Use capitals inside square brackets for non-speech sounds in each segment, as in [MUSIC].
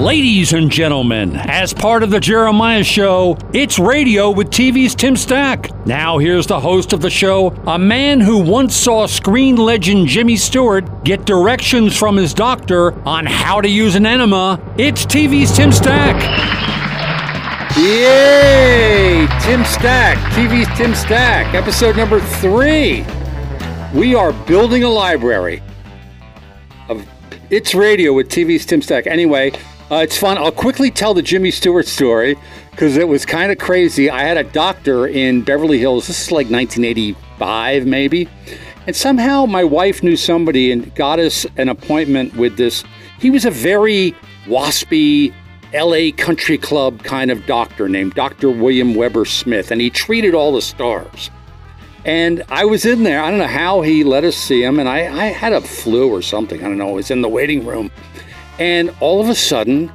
Ladies and gentlemen, as part of the Jeremiah Show, it's radio with TV's Tim Stack. Now, here's the host of the show, a man who once saw screen legend Jimmy Stewart get directions from his doctor on how to use an enema. It's TV's Tim Stack. Yay! Tim Stack, TV's Tim Stack, episode number three. We are building a library of It's Radio with TV's Tim Stack. Anyway, uh, it's fun. I'll quickly tell the Jimmy Stewart story because it was kind of crazy. I had a doctor in Beverly Hills. This is like 1985, maybe. And somehow my wife knew somebody and got us an appointment with this. He was a very waspy LA country club kind of doctor named Dr. William Weber Smith, and he treated all the stars. And I was in there. I don't know how he let us see him, and I, I had a flu or something. I don't know. I was in the waiting room. And all of a sudden,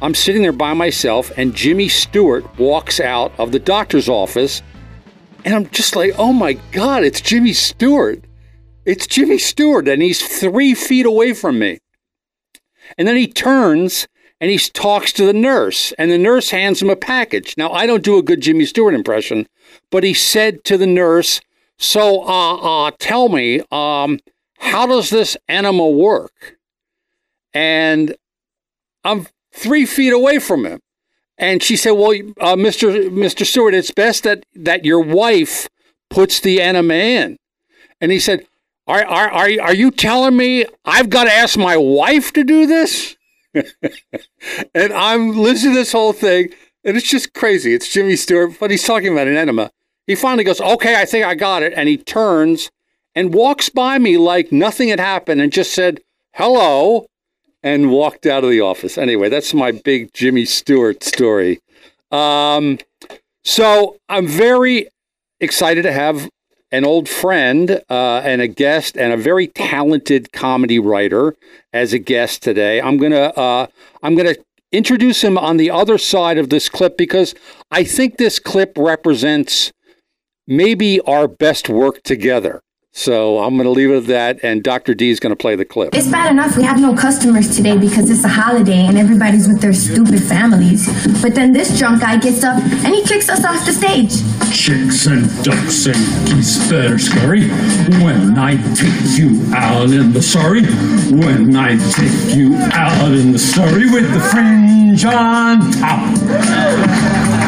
I'm sitting there by myself, and Jimmy Stewart walks out of the doctor's office. And I'm just like, oh my God, it's Jimmy Stewart. It's Jimmy Stewart. And he's three feet away from me. And then he turns and he talks to the nurse, and the nurse hands him a package. Now, I don't do a good Jimmy Stewart impression, but he said to the nurse, So, uh, uh, tell me, um, how does this enema work? And I'm three feet away from him. And she said, Well, uh, Mr. Mr. Stewart, it's best that, that your wife puts the enema in. And he said, are, are, are, are you telling me I've got to ask my wife to do this? [LAUGHS] and I'm listening to this whole thing, and it's just crazy. It's Jimmy Stewart, but he's talking about an enema. He finally goes, Okay, I think I got it. And he turns and walks by me like nothing had happened and just said, Hello, and walked out of the office. Anyway, that's my big Jimmy Stewart story. Um, so I'm very excited to have an old friend uh, and a guest and a very talented comedy writer as a guest today. I'm gonna uh, I'm gonna introduce him on the other side of this clip because I think this clip represents maybe our best work together. So I'm going to leave it at that, and Dr. D is going to play the clip. It's bad enough we have no customers today because it's a holiday and everybody's with their stupid families. But then this drunk guy gets up and he kicks us off the stage. Chicks and ducks and geese better scurry when I take you out in the Surrey. When I take you out in the Surrey with the fringe on top.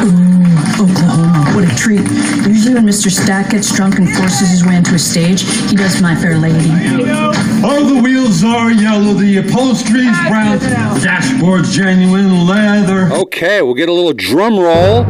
Ooh, Oklahoma. What treat. Usually when Mr. Stack gets drunk and forces his way into a stage, he does My Fair Lady. All the wheels are yellow, the upholstery's brown, dashboard's genuine leather. Okay, we'll get a little drum roll.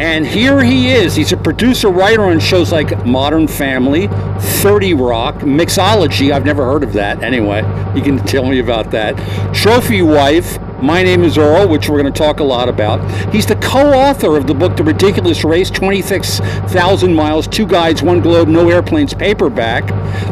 And here he is. He's a producer, writer on shows like Modern Family, 30 Rock, Mixology. I've never heard of that. Anyway, you can tell me about that. Trophy Wife, My Name is Earl, which we're going to talk a lot about. He's the co author of the book The Ridiculous Race 26,000 Miles, Two Guides, One Globe, No Airplanes paperback.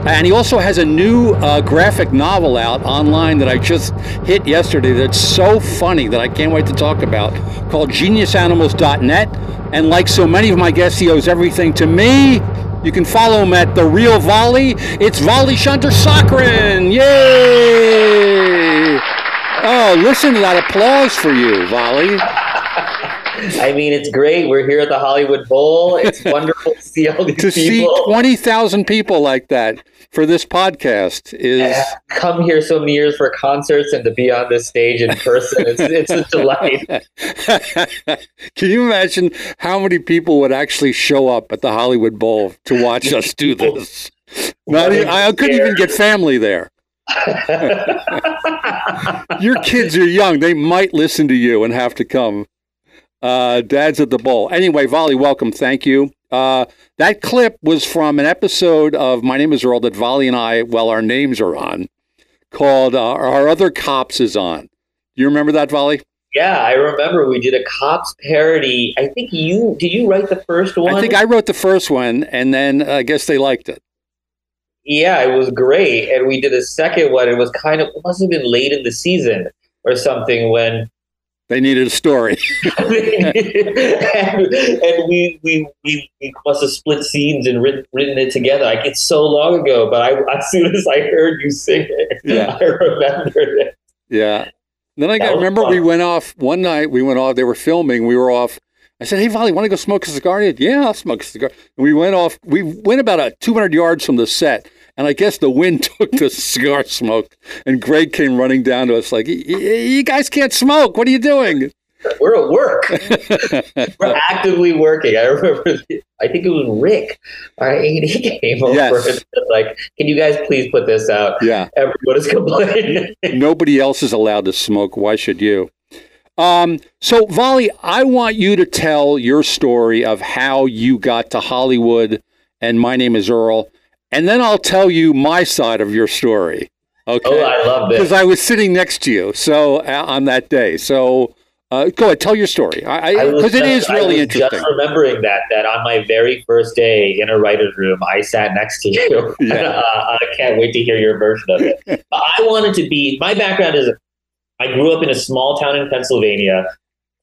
And he also has a new uh, graphic novel out online that I just hit yesterday that's so funny that I can't wait to talk about called geniusanimals.net. And like so many of my guests, he owes everything to me. You can follow him at The Real Vali. It's Vali Chandrasekaran. Yay! Oh, listen to that applause for you, Vali. I mean, it's great. We're here at the Hollywood Bowl. It's [LAUGHS] wonderful to see all these to people. see 20,000 people like that for this podcast is Yeah, come here so many years for concerts and to be on this stage in person. It's, it's a delight. [LAUGHS] Can you imagine how many people would actually show up at the Hollywood Bowl to watch us do [LAUGHS] this? Not even, I couldn't even get family there. [LAUGHS] Your kids are young. They might listen to you and have to come. Uh, Dad's at the bowl. Anyway, Vali, welcome. Thank you. Uh, that clip was from an episode of My Name is Earl that Vali and I, well, our names are on, called uh, Our Other Cops is On. You remember that, Vali? Yeah, I remember we did a cops parody. I think you did. You write the first one? I think I wrote the first one, and then I guess they liked it. Yeah, it was great. And we did a second one. It was kind of it must have been late in the season or something when They needed a story. [LAUGHS] [LAUGHS] and, and we, we we we must have split scenes and written, written it together. Like it's so long ago, but I, as soon as I heard you sing it, Yeah. [LAUGHS] I remembered it. yeah. Then I got remember fun. we went off one night. We went off. They were filming. We were off. I said, "Hey, Vali, want to go smoke a cigar?" He said, yeah, I'll smoke a cigar. And we went off. We went about a 200 yards from the set, and I guess the wind [LAUGHS] took the cigar smoke. And Greg came running down to us like, "Y- y- "You guys can't smoke. What are you doing?" [LAUGHS] We're at work. [LAUGHS] We're actively working. I remember, I think it was Rick, our AD came over Yes. and said, like, can you guys please put this out? Yeah. Everyone is complaining. Nobody else is allowed to smoke. Why should you? Um, so, Vali, I want you to tell your story of how you got to Hollywood and My Name is Earl, and then I'll tell you my side of your story. Okay. oh, I love this. Because. I was sitting next to you so uh, on that day. So, uh, go ahead, tell your story. I I was because it just- really I interesting. Just remembering that that on my very first day in a writer's room, I sat next to you. [LAUGHS] [LAUGHS] Yeah. uh, I can't wait to hear your version of it. [LAUGHS] but I wanted to be. My background is I grew up in a small town in Pennsylvania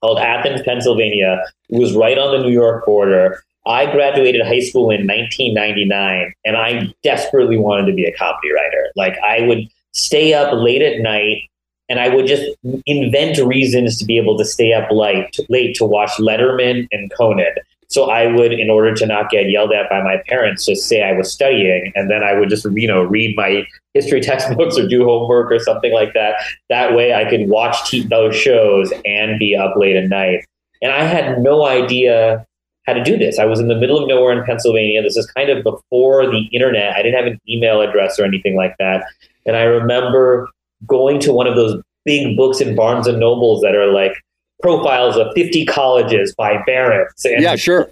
called Athens, Pennsylvania. It was right on the New York border. I graduated high school in 1999, and I desperately wanted to be a comedy writer. Like I would stay up late at night and I would just invent reasons to be able to stay up late, late to watch Letterman and Conan. So I would, in order to not get yelled at by my parents, just say I was studying, and then I would just, you know, read my history [LAUGHS] textbooks or do homework or something like that. That way, I could watch those shows and be up late at night. And I had no idea how to do this. I was in the middle of nowhere in Pennsylvania. This is kind of before the internet. I didn't have an email address or anything like that. And I remember going to one of those big books in Barnes and Nobles that are like profiles of 50 colleges by Barron's and yeah, sure.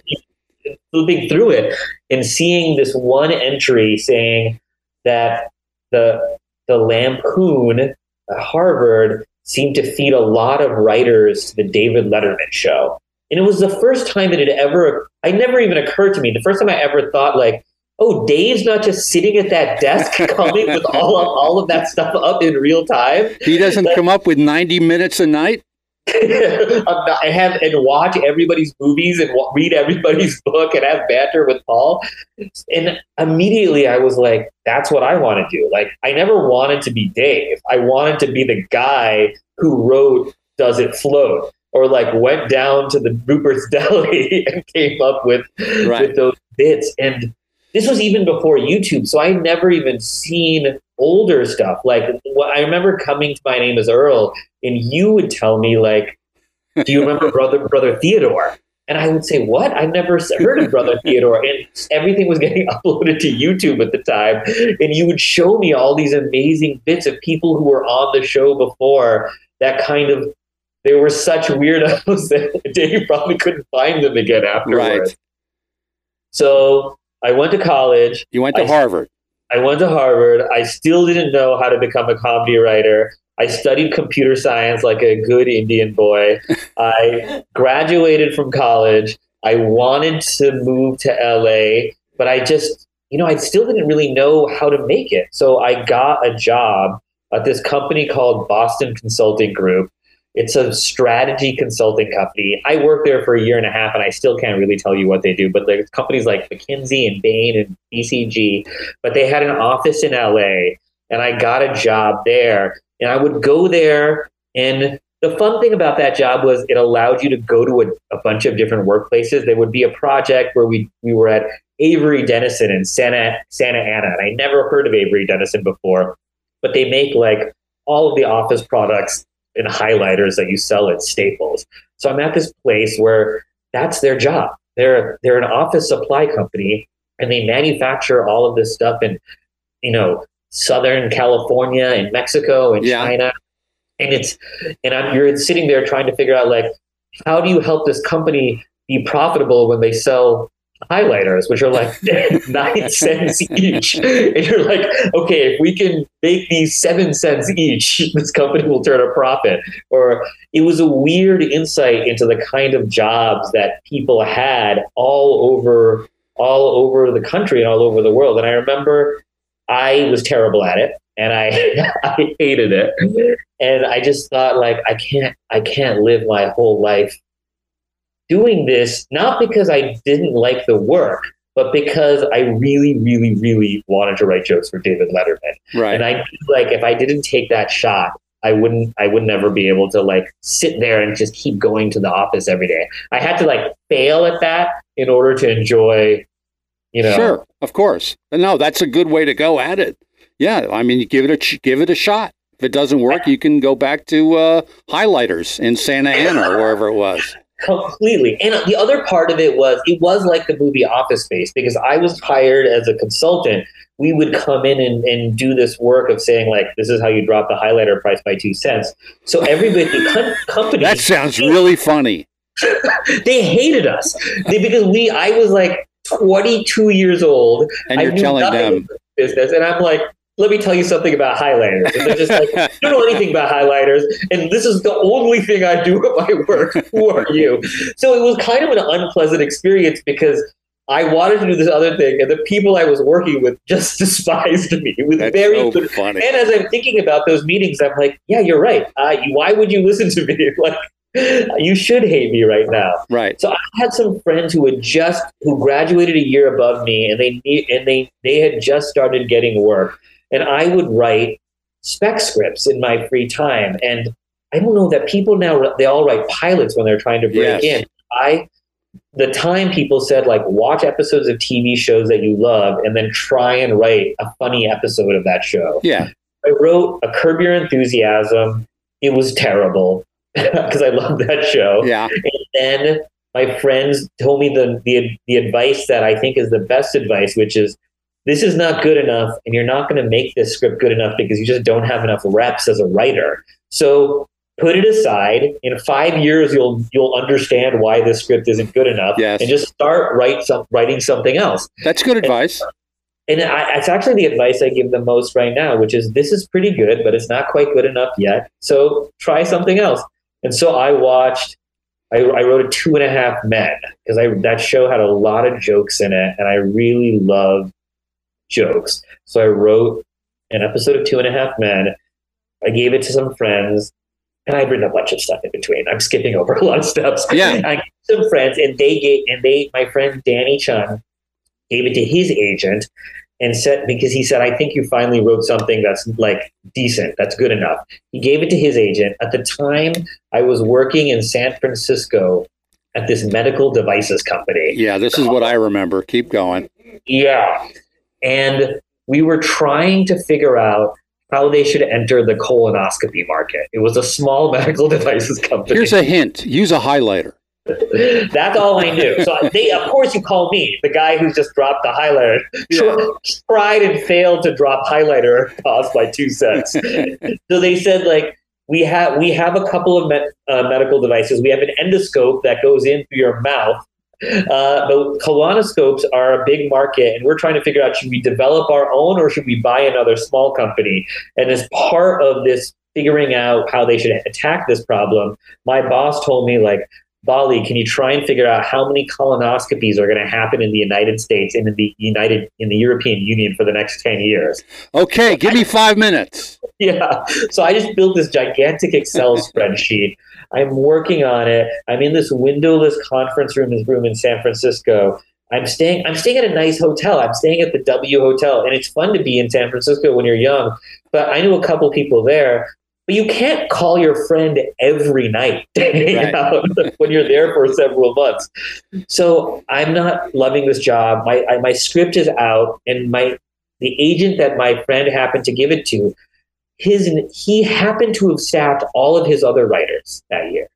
flipping through it and seeing this one entry saying that the the Lampoon at Harvard seemed to feed a lot of writers to the David Letterman show. And it was the first time that it ever I never even occurred to me. The first time I ever thought like, oh, Dave's not just sitting at that desk [LAUGHS] coming with all of all of that stuff up in real time. He doesn't come up with 90 minutes a night. [LAUGHS] Not- I have and watch everybody's movies and read everybody's [LAUGHS] book and have banter with Paul. And immediately I was like, that's what I want to do. Like, I never wanted to be Dave. I wanted to be the guy who wrote Does It Float? Or like went down to the Rupert's [LAUGHS] Deli and came up with, Right. with those bits. And this was even before YouTube. So I had never even seen older stuff. Like what I remember coming to My Name is Earl and you would tell me like, "Do you remember brother brother Theodore?" And I would say, "What? I've never heard of brother Theodore." And everything was getting [LAUGHS] uploaded to YouTube at the time, and you would show me all these amazing bits of people who were on the show before. That kind of they were such weirdos [LAUGHS] that Dave probably couldn't find them again afterwards. Right. So I went to college. You went to I- Harvard. I went to Harvard. I still didn't know how to become a comedy writer. I studied computer science like a good Indian boy. [LAUGHS] I graduated from college. I wanted to move to LA, but I just, you know, I still didn't really know how to make it. So I got a job at this company called Boston Consulting Group. It's a strategy consulting company. I worked there for a year and a half, and I still can't really tell you what they do. But there's companies like McKinsey and Bain and BCG, but they had an office in LA, and I got a job there. And I would go there, and the fun thing about that job was it allowed you to go to a, a bunch of different workplaces. There would be a project where we we were at Avery Dennison in Santa Santa Ana, and I never heard of Avery Dennison before, but they make like all of the office products and highlighters that you sell at Staples. So I'm at this place where that's their job. They're they're an office supply company and they manufacture all of this stuff in you know Southern California and Mexico and Yeah. China. And it's and I'm, you're sitting there trying to figure out like how do you help this company be profitable when they sell highlighters, which are like [LAUGHS] nine [LAUGHS] cents each. And you're like, okay, if we can make these seven cents each, [LAUGHS] this company will turn a profit. Or it was a weird insight into the kind of jobs that people had all over all over the country and all over the world. And I remember I was terrible at it and I I hated it. And I just thought like I can't I can't live my whole life doing this not because I didn't like the work, but because I really, really, really wanted to write jokes for David Letterman. Right. And I like if I didn't take that shot, I wouldn't I would never be able to like sit there and just keep going to the office every day. I had to like fail at that in order to enjoy, you know. Sure, of course. No, that's a good way to go at it. Yeah, I mean, you give it a ch- give it a shot. If it doesn't work, you can go back to uh, highlighters in Santa Ana or wherever it was. Completely. And the other part of it was it was like the movie Office Space because I was hired as a consultant. We would come in and, and do this work of saying like this is how you drop the highlighter price by two cents. So everybody com- company That sounds really funny. [LAUGHS] they hated us they, because we I was like 22 years old. And I you're telling them. business, and I'm like, let me tell you something about highlighters. And they're just like, [LAUGHS] I don't know anything about highlighters, and this is the only thing I do at my work. [LAUGHS] Who are you? So it was kind of an unpleasant experience because I wanted to do this other thing, and the people I was working with just [LAUGHS] despised me. It was That's very so good. funny. And as I'm thinking about those meetings, I'm like, yeah, you're right. Uh, why would you listen to me? Like, you should hate me right now. Right. So I had some friends who had just who graduated a year above me, and they and they they had just started getting work, and I would write spec scripts in my free time. And I don't know that people now they all write pilots when they're trying to break Yes. in. I the time people said like watch episodes of TV shows that you love and then try and write a funny episode of that show. Yeah. I wrote a Curb Your Enthusiasm. It was terrible [LAUGHS] because I love that show. Yeah. And then my friends told me the, the the advice that I think is the best advice, which is this is not good enough, and you're not going to make this script good enough because you just don't have enough reps as a writer. So put it aside. In five years, you'll you'll understand why this script isn't good enough, Yes. and just start write some, writing something else. That's good advice. And I, it's actually the advice I give the most right now, which is this is pretty good, but it's not quite good enough yet. So try something else. And so I watched. I, I wrote a Two and a Half Men because I that show had a lot of jokes in it, and I really love jokes. So I wrote an episode of Two and a Half Men. I gave it to some friends, and I've written a bunch of stuff in between. I'm skipping over a lot of steps. Yeah. [LAUGHS] I gave some friends, and they gave, and they, my friend Danny Chun, gave it to his agent, and said because he said, I think you finally wrote something that's like decent, that's good enough. He gave it to his agent. At the time, I was working in San Francisco at this medical devices company. Yeah, this is what I remember. Keep going. Yeah. And we were trying to figure out how they should enter the colonoscopy market. It was a small [LAUGHS] medical devices company. Here's a hint. Use a highlighter. That's all I knew. So they, of course, you call me the guy who's just dropped the highlighter. Tr- Tried and failed to drop highlighter [LAUGHS] cost by two cents. so they said like we have we have a couple of med- uh, medical devices. We have an endoscope that goes in through your mouth. Uh, but colonoscopes are a big market, and we're trying to figure out should we develop our own or should we buy another small company? And as part of this figuring out how they should attack this problem, my boss told me like Vali, can you try and figure out how many colonoscopies are going to happen in the United States and in the United in the European Union for the next ten years? Okay, give me five minutes. [LAUGHS] Yeah. So I just built this gigantic Excel spreadsheet. I'm working on it. I'm in this windowless conference room room in San Francisco. I'm staying I'm staying at a nice hotel. I'm staying at the W Hotel. And it's fun to be in San Francisco when you're young. But I knew a couple people there. But you can't call your friend every night [LAUGHS] to Right. out [LAUGHS] when you're there for several months. So I'm not loving this job. My I, my script is out, and my the agent that my friend happened to give it to, his he happened to have staffed all of his other writers that year,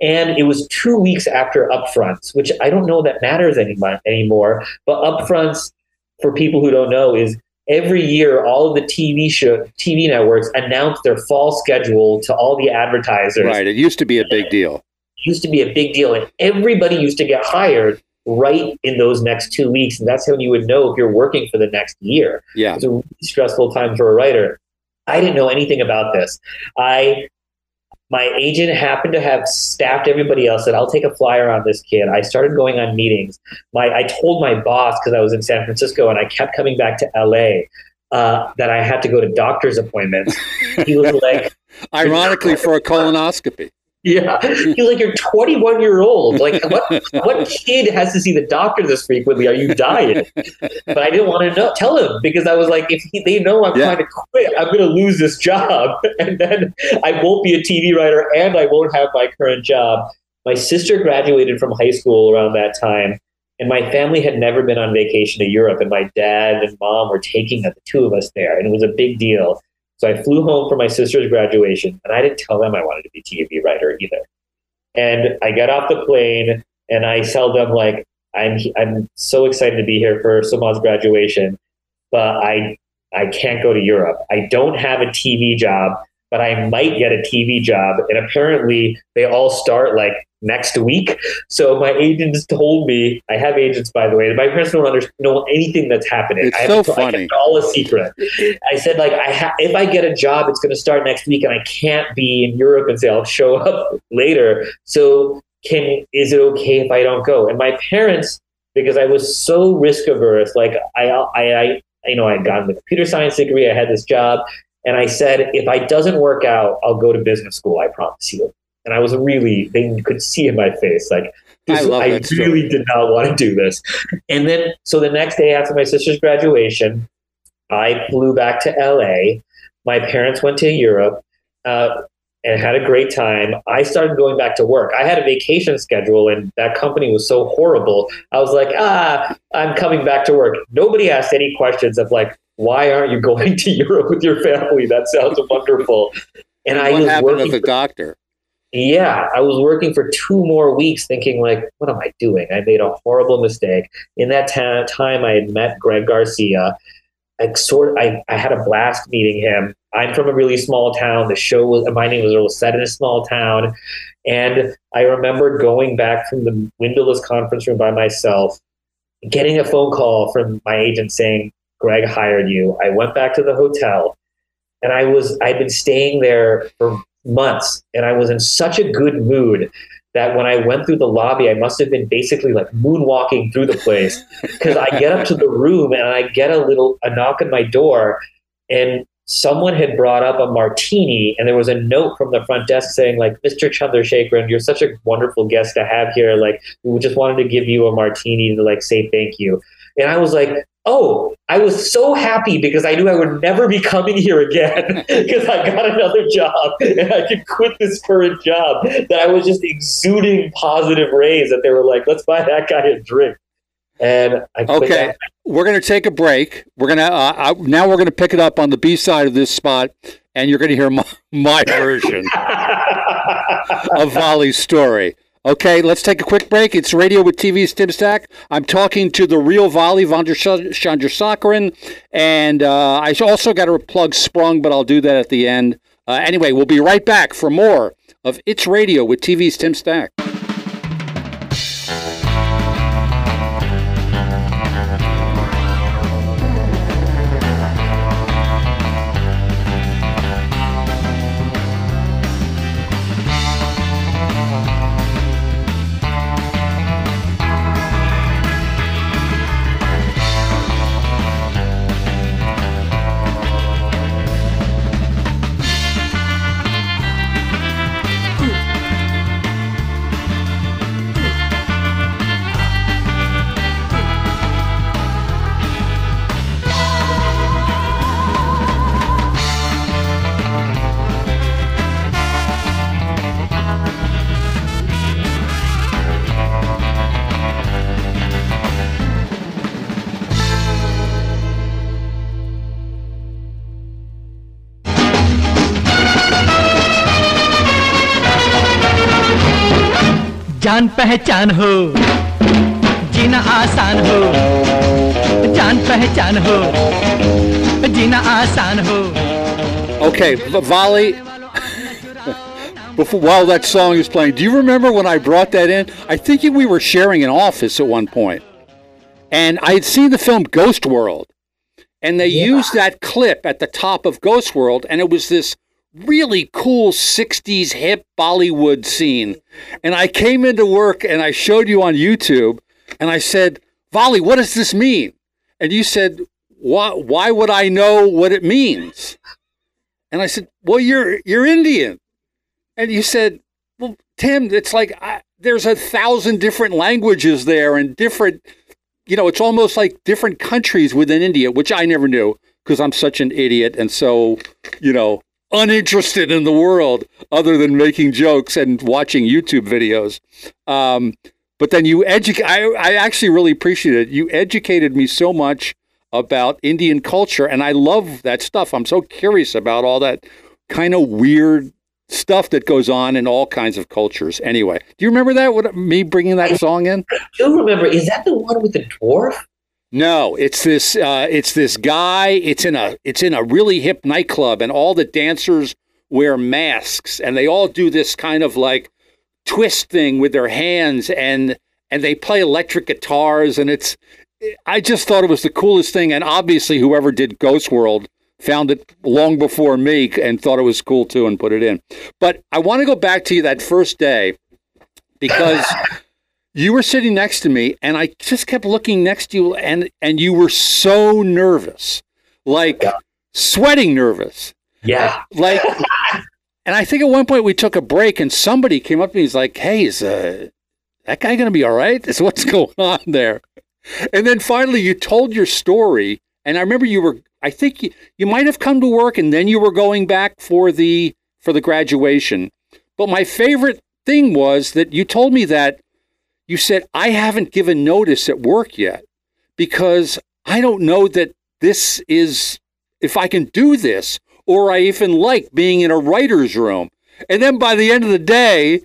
and it was two weeks after upfronts, which I don't know that matters anymore anymore. But upfronts, for people who don't know, is every year all of the TV show TV networks announce their fall schedule to all the advertisers Right. It used to be a big deal. used to be a big deal and everybody used to get hired right in those next two weeks and that's when you would know if you're working for the next year Yeah. it's a really stressful time for a writer i didn't know anything about this. I my agent happened to have staffed everybody else said i'll take a flyer on this kid. I started going on meetings. My i told my boss because i was in san francisco and i kept coming back to la uh, that i had to go to doctor's appointments. He was like [LAUGHS] Ironically, for a colonoscopy. Yeah, [LAUGHS] he's like, you're 21 year old. Like, what? what kid has to see the doctor this frequently? Are you dying? But I didn't want to know, tell him because I was like, if he, they know I'm Yeah. trying to quit, I'm going to lose this job, [LAUGHS] and then I won't be a TV writer, and I won't have my current job. My sister graduated from high school around that time, and my family had never been on vacation to Europe, and my dad and mom were taking the two of us there, and it was a big deal. So I flew home for my sister's graduation, and I didn't tell them I wanted to be TV writer either. And I got off the plane, and I tell them like, "I'm I'm so excited to be here for Soma's graduation, but I I can't go to Europe. I don't have a TV job, but I might get a TV job." And apparently, they all start like next week. So my agents told me, I have agents by the way. My parents don't under, know anything that's happening. It's I so have to- I funny. kept it all a secret. I said like I ha- if I get a job, it's going to start next week, and I can't be in Europe and say I'll show up [LAUGHS] later. So can is it okay if I don't go? And my parents, because I was so risk averse, like I I, I you know I had gotten the computer science degree, I had this job, and I said if I doesn't work out, I'll go to business school. I promise you. And I was really they could see in my face like. I This, I story. really did not want to do this. And then, so the next day after my sister's graduation, I flew back to LA. My parents went to Europe uh, and had a great time. I started going back to work. I had a vacation schedule, and that company was so horrible. I was like, ah, I'm coming back to work. Nobody asked any questions of like, why aren't you going to [LAUGHS] Europe with your family? That sounds [LAUGHS] wonderful. And I was happened working the for doctor? yeah, I was working for two more weeks thinking like, what am I doing? I made a horrible mistake. In that ta- time I had met Greg Garcia. I sort I, I had a blast meeting him. I'm from a really small town. The show was my name was was set in a small town. And I remember going back from the windowless conference room by myself, getting a phone call from my agent saying, Greg hired you. I went back to the hotel and I was I'd been staying there for months and I was in such a good mood that when I went through the lobby, I must have been basically like moonwalking through the place [LAUGHS] because I get up to the room and I get a little a knock on my door and someone had brought up a martini and there was a note from the front desk saying like Mr. Chandrasekaran, you're such a wonderful guest to have here. Like we just wanted to give you a martini to like say thank you. And I was like, oh, I was so happy because I knew I would never be coming here again [LAUGHS] because I got another job and I could quit this current job. That I was just exuding positive rays that they were like, let's buy that guy a drink. And I Okay, that. we're going to take a break. We're going to uh, now we're going to pick it up on the B side of this spot, and you're going to hear my, [LAUGHS] my version [LAUGHS] of Vali's story. Okay, let's take a quick break. It's Radio with TV's Tim Stack. I'm talking to the real Vali, Vandra Chandrasekaran, and uh, I also got to plug Sprung, but I'll do that at the end. Uh, anyway, we'll be right back for more of It's Radio with TV's Tim Stack. जान पहचान हो जीना आसान हो जान पहचान हो जीना आसान हो Okay, Vali. [LAUGHS] Before, while that song is playing, do you remember when I brought that in? I think we were sharing an office at one point, and I had seen the film Ghost World, and they yeah. used that clip at the top of Ghost World, and it was this really cool 60s hip Bollywood scene. And I came into work and I showed you on YouTube, and I said, Vali, what does this mean? And you said, why, why would I know what it means? And I said, "Well, you're you're Indian." And you said, well, Tim, it's like I, there's a thousand different languages there and different, you know, it's almost like different countries within India, which I never knew because I'm such an idiot and so, you know, uninterested in the world other than making jokes and watching YouTube videos. Um, but then you educate, I, I actually really appreciate it. You educated me so much about Indian culture, and I love that stuff. I'm so curious about all that kind of weird stuff that goes on in all kinds of cultures. Anyway, do you remember that? What me bringing that song in? I do remember. Is that the one with the dwarf? No, it's this. Uh, it's this guy. It's in a. It's in a really hip nightclub, and all the dancers wear masks, and they all do this kind of like twist thing with their hands, and and they play electric guitars, and it's. I just thought it was the coolest thing, and obviously, whoever did Ghost World found it long before me and thought it was cool too and put it in. But I want to go back to you that first day because [LAUGHS] you were sitting next to me and I just kept looking next to you and and you were so nervous. Like Yeah. sweating nervous. Yeah. Like [LAUGHS] and I think at one point we took a break and somebody came up to me and he's like, "Hey, is uh, that guy going to be all right? Is what's [LAUGHS] going on there?" And then finally you told your story and I remember you were I think you, you might have come to work and then you were going back for the for the graduation. But my favorite thing was that you told me that you said I haven't given notice at work yet because I don't know that this is if I can do this or I even like being in a writer's room. And then by the end of the day,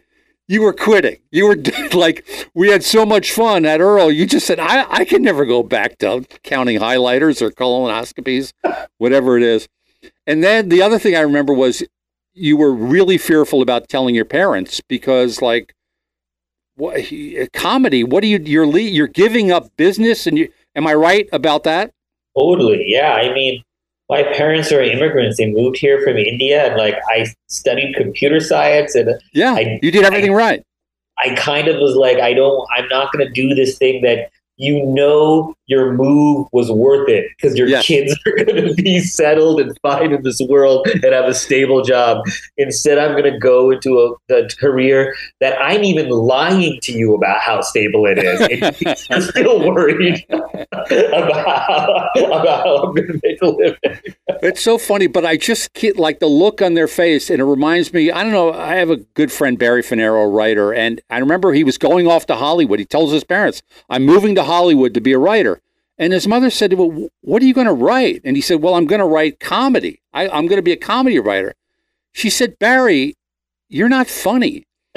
you were quitting. You were [LAUGHS] like, we had so much fun at Earl. You just said, I, I can never go back to counting highlighters or colonoscopies, whatever it is. And then the other thing I remember was you were really fearful about telling your parents because, like, what comedy? What do you? You're le- you're giving up business, and you. Am I right about that? Totally. Yeah. I mean, my parents are immigrants. They moved here from India, and like I studied computer science, and Yeah, I- you did everything right. I kind of was like, I don't, I'm not going to do this thing that you know your move was worth it because your Yes. kids [LAUGHS] are going to be settled and fine in this world and have a stable job. Instead, I'm going to go into a, the career that I'm even lying to you about how stable it is. [LAUGHS] You're still worried [LAUGHS] about, about how I'm going to make a living. It's so funny, but I just get like the look on their face, and it reminds me. I don't know. I have a good friend, Barry Fanaro, writer, and I remember he was going off to Hollywood. He tells his parents, "I'm moving to Hollywood to be a writer." And his mother said, "Well, what are you going to write?" And he said, "Well, I'm going to write comedy. I, I'm going to be a comedy writer." She said, "Barry, you're not funny. [LAUGHS]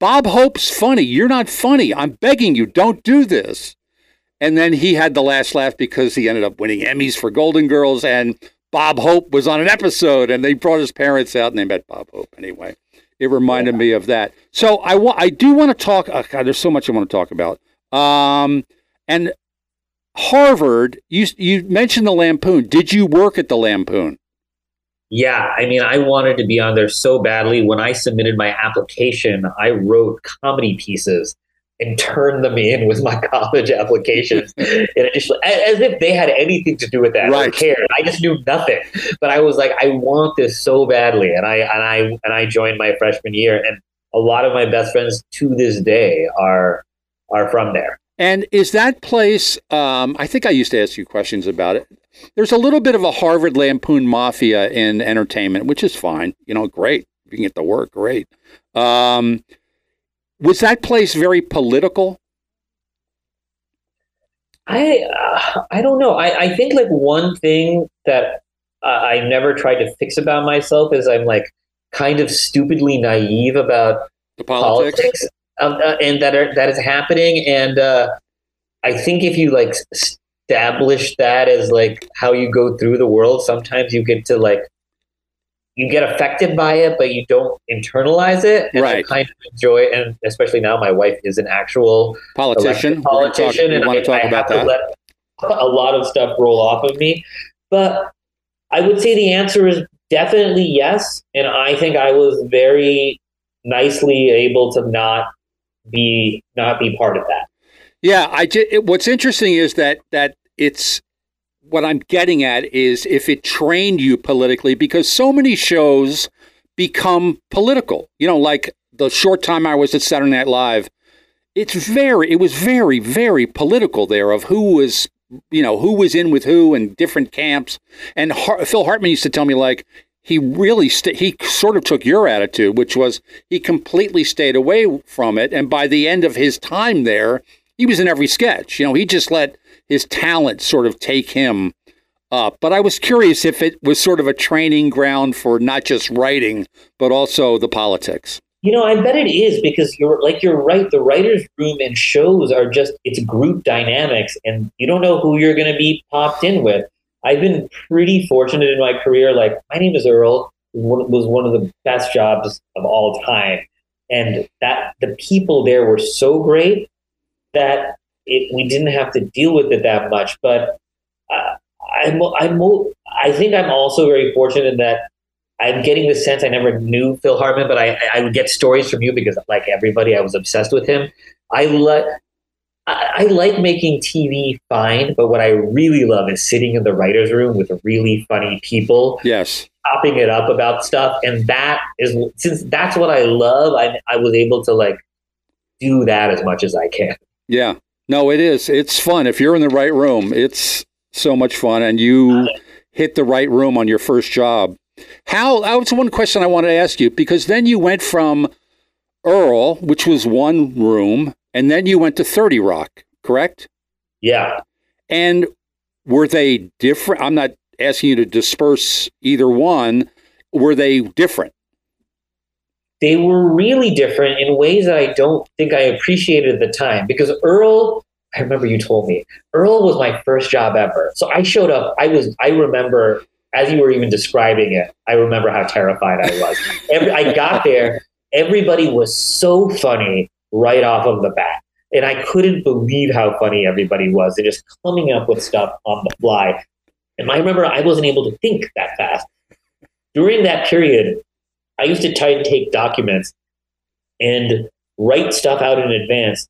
Bob Hope's funny. You're not funny. I'm begging you, don't do this." And then he had the last laugh because he ended up winning Emmys for Golden Girls, and Bob Hope was on an episode, and they brought his parents out, and they met Bob Hope anyway. It reminded me of that. So I wa- I do want to talk. Oh God, there's so much I want to talk about. Um, and Harvard, you you mentioned the Lampoon. Did you work at the Lampoon? Yeah, I mean, I wanted to be on there so badly. When I submitted my application, I wrote comedy pieces and turned them in with my [LAUGHS] college applications. [LAUGHS] in addition, as if they had anything to do with that Right. or cared. I just knew nothing. But I was like, I want this so badly, and I and I and I joined my freshman year, and a lot of my best friends to this day are are from there. And is that place? Um, I think I used to ask you questions about it. There's a little bit of a Harvard Lampoon mafia in entertainment, which is fine. You know, great. If you can get the work, great. Um, was that place very political? I uh, I don't know. I, I think like one thing that uh, I never tried to fix about myself is I'm like kind of stupidly naive about The politics? politics, um, uh, and that are, that is happening. And uh, I think if you like establish that as like how you go through the world, sometimes you get to like you get affected by it, but you don't internalize it. And Right. kind of enjoy, and especially now, my wife is an actual Politician. We're talk- politician, and want I, to talk I about have that. to let a lot of stuff roll off of me. But I would say the answer is definitely yes, and I think I was very nicely able to not be not be part of that. Yeah, I ju- what's interesting is that that it's what I'm getting at is if it trained you politically because so many shows become political. You know, like the short time I was at Saturday Night Live, it's very, it was very, very political there of who was, you know, who was in with who and different camps. And Har- Phil Hartman used to tell me like he really st- he sort of took your attitude, which was he completely stayed away from it. And by the end of his time there, he was in every sketch. You know, he just let his talent sort of take him up. But I was curious if it was sort of a training ground for not just writing, but also the politics. You know, I bet it is because you're like you're right. The writers' room and shows are just it's group dynamics, and you don't know who you're going to be popped in with. I've been pretty fortunate in my career. Like my name is Earl was one of the best jobs of all time, and that the people there were so great that it, we didn't have to deal with it that much. But uh, I'm, I'm, I think I'm also very fortunate in that I'm getting the sense I never knew Phil Hartman, but I, I would get stories from you because, like everybody, I was obsessed with him. I let. I, I like making TV fine, but what I really love is sitting in the writer's room with really funny people. Yes. Chopping it up about stuff. And that is, since that's what I love, I, I was able to like do that as much as I can. Yeah. No, it is. It's fun. If you're in the right room, it's so much fun. And you hit the right room on your first job. How, that was one question I wanted to ask you because then you went from Earl, which was one room, and then you went to 30 Rock, correct? Yeah. And were they different? I'm not asking you to disperse either one. Were they different? They were really different in ways that I don't think I appreciated at the time because Earl, I remember you told me, Earl was my first job ever. So I showed up, I was, I remember as you were even describing it, I remember how terrified I was. Every, I got there, everybody was so funny right off of the bat. And I couldn't believe how funny everybody was They're just coming up with stuff on the fly. And I remember I wasn't able to think that fast. During that period, I used to try and take documents and write stuff out in advance.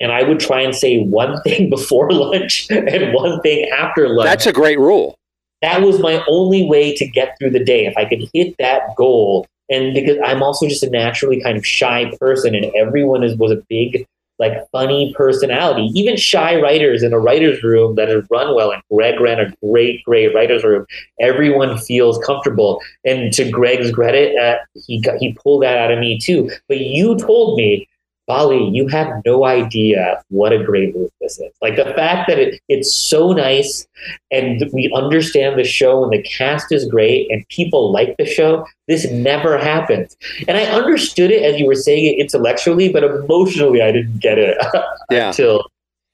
And I would try and say one [LAUGHS] thing before lunch and one thing after lunch. That's a great rule. That was my only way to get through the day. If I could hit that goal, and because I'm also just a naturally kind of shy person, and everyone is was a big like funny personality. Even shy writers in a writer's room that has run well, and Greg ran a great, great writer's room. Everyone feels comfortable. And to Greg's credit, uh, he got, he pulled that out of me too. But you told me Vali, you have no idea what a great move this is. Like the fact that it, it's so nice and we understand the show and the cast is great and people like the show. This never happens. And I understood it as you were saying it intellectually, but emotionally I didn't get it [LAUGHS] yeah. until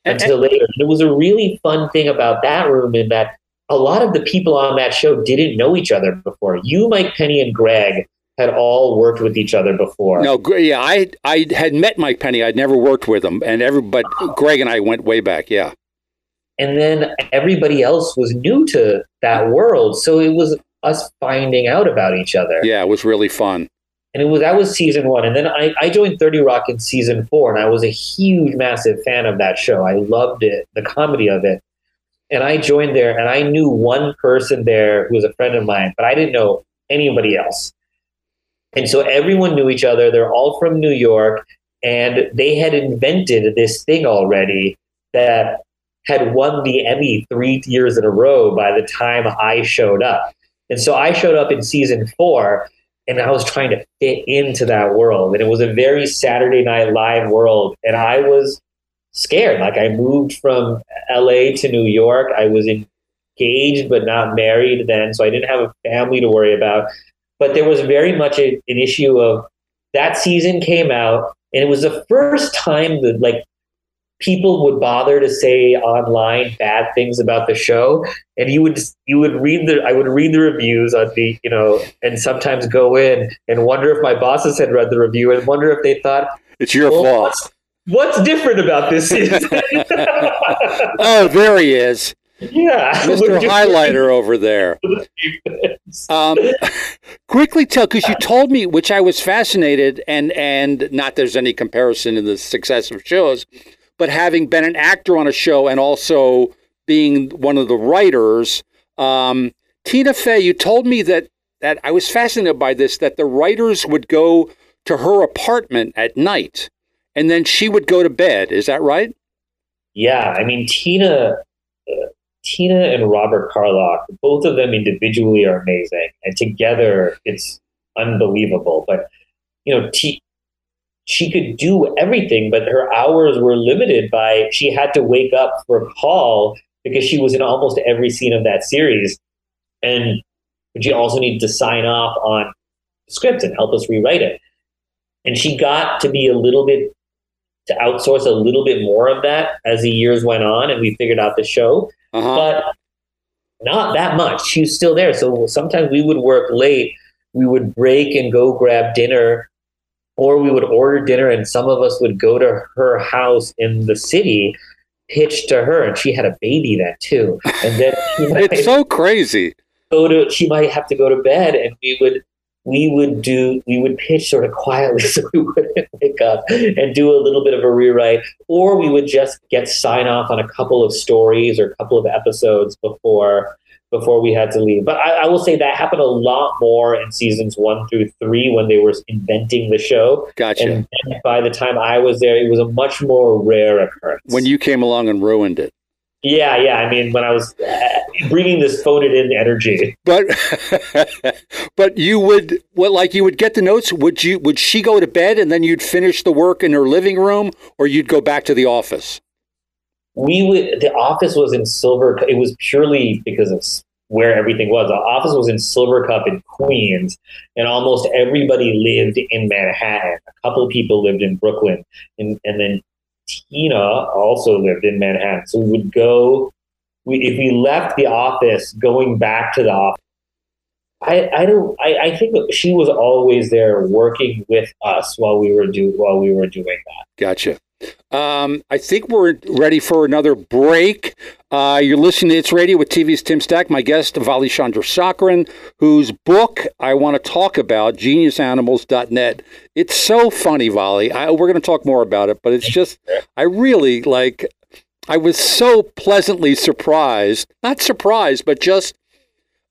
until later. And It was a really fun thing about that room in that a lot of the people on that show didn't know each other before. You, Mike Penny, and Greg had all worked with each other before. No, yeah, I I had met Mike Penny. I'd never worked with him, and every but Greg and I went way back. Yeah, and then everybody else was new to that world, so it was us finding out about each other. Yeah, it was really fun. And it was that was season one, and then I, I joined Thirty Rock in season four, and I was a huge, massive fan of that show. I loved it, the comedy of it, and I joined there, and I knew one person there who was a friend of mine, but I didn't know anybody else. And so everyone knew each other. They're all from New York. And they had invented this thing already that had won the Emmy three years in a row by the time I showed up. And so I showed up in season four and I was trying to fit into that world. And it was a very Saturday Night Live world. And I was scared. Like I moved from LA to New York. I was engaged but not married then. So I didn't have a family to worry about but there was very much a, an issue of that season came out and it was the first time that like people would bother to say online bad things about the show. And you would you would read the i would read the reviews on the you know and sometimes go in and wonder if my bosses had read the review and wonder if they thought it's your well, fault. what's, what's different about this season? [LAUGHS] [LAUGHS] oh there he is yeah, [LAUGHS] Mr. Highlighter [LAUGHS] over there. Um, [LAUGHS] quickly tell, because you told me, which I was fascinated, and and not there's any comparison in the success of shows, but having been an actor on a show and also being one of the writers, um, Tina Fey, you told me that that I was fascinated by this that the writers would go to her apartment at night and then she would go to bed. Is that right? Yeah, I mean Tina, uh, Tina and Robert Carlock, both of them individually are amazing, and together it's unbelievable. But you know, T- she could do everything, but her hours were limited by she had to wake up for a call because she was in almost every scene of that series, and she also needed to sign off on the script and help us rewrite it. And she got to be a little bit to outsource a little bit more of that as the years went on, and we figured out the show, Uh-huh. but not that much. She was still there, so sometimes we would work late. We would break and go grab dinner or we would order dinner and some of us would go to her house in the city pitch to her and she had a baby then too and then [LAUGHS] it's so crazy. go to she might have to go to bed and we would we would do we would pitch sort of quietly [LAUGHS] so we wouldn't wake up and do a little bit of a rewrite or we would just get sign off on a couple of stories or a couple of episodes before before we had to leave but I, I will say that happened a lot more in seasons one through three when they were inventing the show Gotcha. and then by the time i was there it was a much more rare occurrence when you came along and ruined it. Yeah yeah i mean when i was uh, bringing this it in energy But [LAUGHS] but you would what like you would get the notes. Would you would she go to bed and then you'd finish the work in her living room, or you'd go back to the office? we would the office was in silver it was purely because of where everything was the office was in Silvercup in queens and almost everybody lived in manhattan a couple of people lived in brooklyn and, and then tina also lived in manhattan so we would go we, if we left the office going back to the office I, I don't I, I think she was always there working with us while we were do while we were doing that Gotcha. Um, I think we're ready for another break. Uh, you're listening to It's Radio with TV's Tim Stack. My guest, Vali Chandrasekaran, whose book I want to talk about, geniusanimals.net. It's so funny, Vali. I, we're going to talk more about it, but it's just, I really like, I was so pleasantly surprised. Not surprised, but just,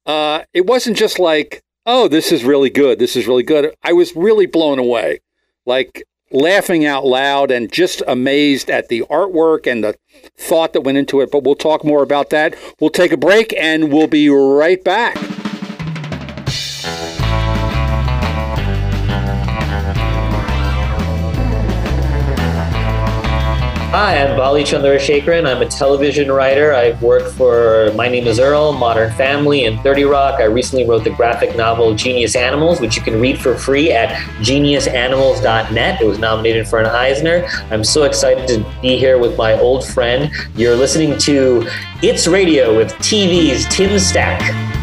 uh, it wasn't just like, oh, this is really good. This is really good. I was really blown away. Like, laughing out loud and just amazed at the artwork and the thought that went into it. But we'll talk more about that. We'll take a break and we'll be right back. Hi, I'm Vali Chandrasekaran. I'm a television writer. I've worked for My Name is Earl, Modern Family, and 30 Rock. I recently wrote the graphic novel Genius Animals, which you can read for free at geniusanimals.net. It was nominated for an Eisner. I'm so excited to be here with my old friend. You're listening to It's Radio with TV's Tim Stack.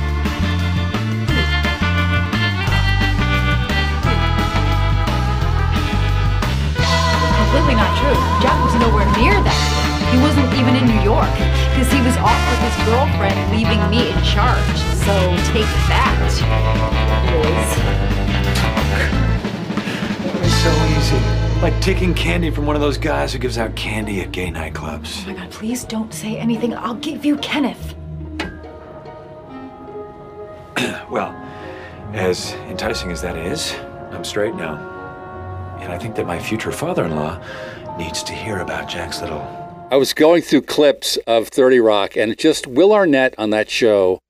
Charge. So take that, Liz. It was so easy. Like taking candy from one of those guys who gives out candy at gay nightclubs. Oh my god, please don't say anything. I'll give you Kenneth. [CLEARS THROAT] Well, as enticing as that is, I'm straight now. And I think that my future father in law needs to hear about Jack's little. I was going through clips of 30 Rock, and just Will Arnett on that show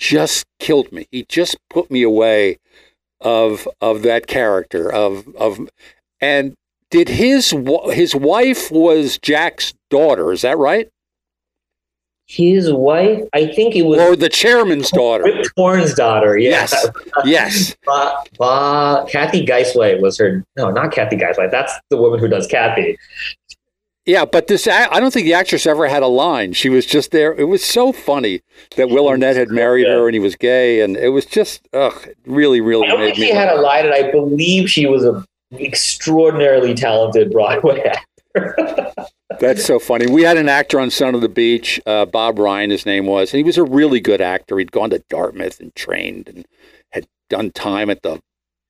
just killed me. He just put me away of of that character of of and did his his wife was Jack's daughter, is that right? His wife, I think it was Or the chairman's daughter? Rip Torn's daughter. Yeah. Yes. Yes. [LAUGHS] Ba, ba, Cathy Guisewite was her. No, not Cathy Guisewite. That's the woman who does Kathy. Yeah, but this I don't think the actress ever had a line. She was just there. It was so funny that Will Arnett had married her and he was gay, and it was just ugh, really, really I don't made think me. she had a line, and I believe she was an extraordinarily talented Broadway [LAUGHS] actor. That's so funny. We had an actor on Son of the Beach, uh, Bob Ryan, his name was, and he was a really good actor. He'd gone to Dartmouth and trained and had done time at the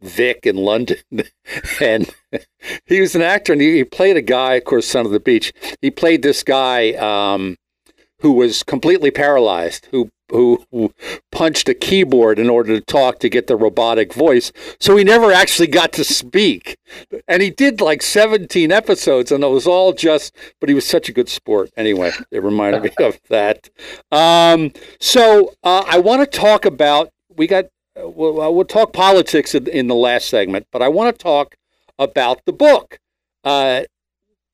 Vic in London. [LAUGHS] and he was an actor and he, he played a guy, of course, Son of the Beach. He played this guy um, who was completely paralyzed, who who, who punched a keyboard in order to talk to get the robotic voice. So he never actually got to speak. And he did like 17 episodes, and it was all just, but he was such a good sport. Anyway, it reminded me [LAUGHS] of that. Um, so uh, I want to talk about, we got, we'll, we'll talk politics in, the last segment, but I want to talk about the book. Uh,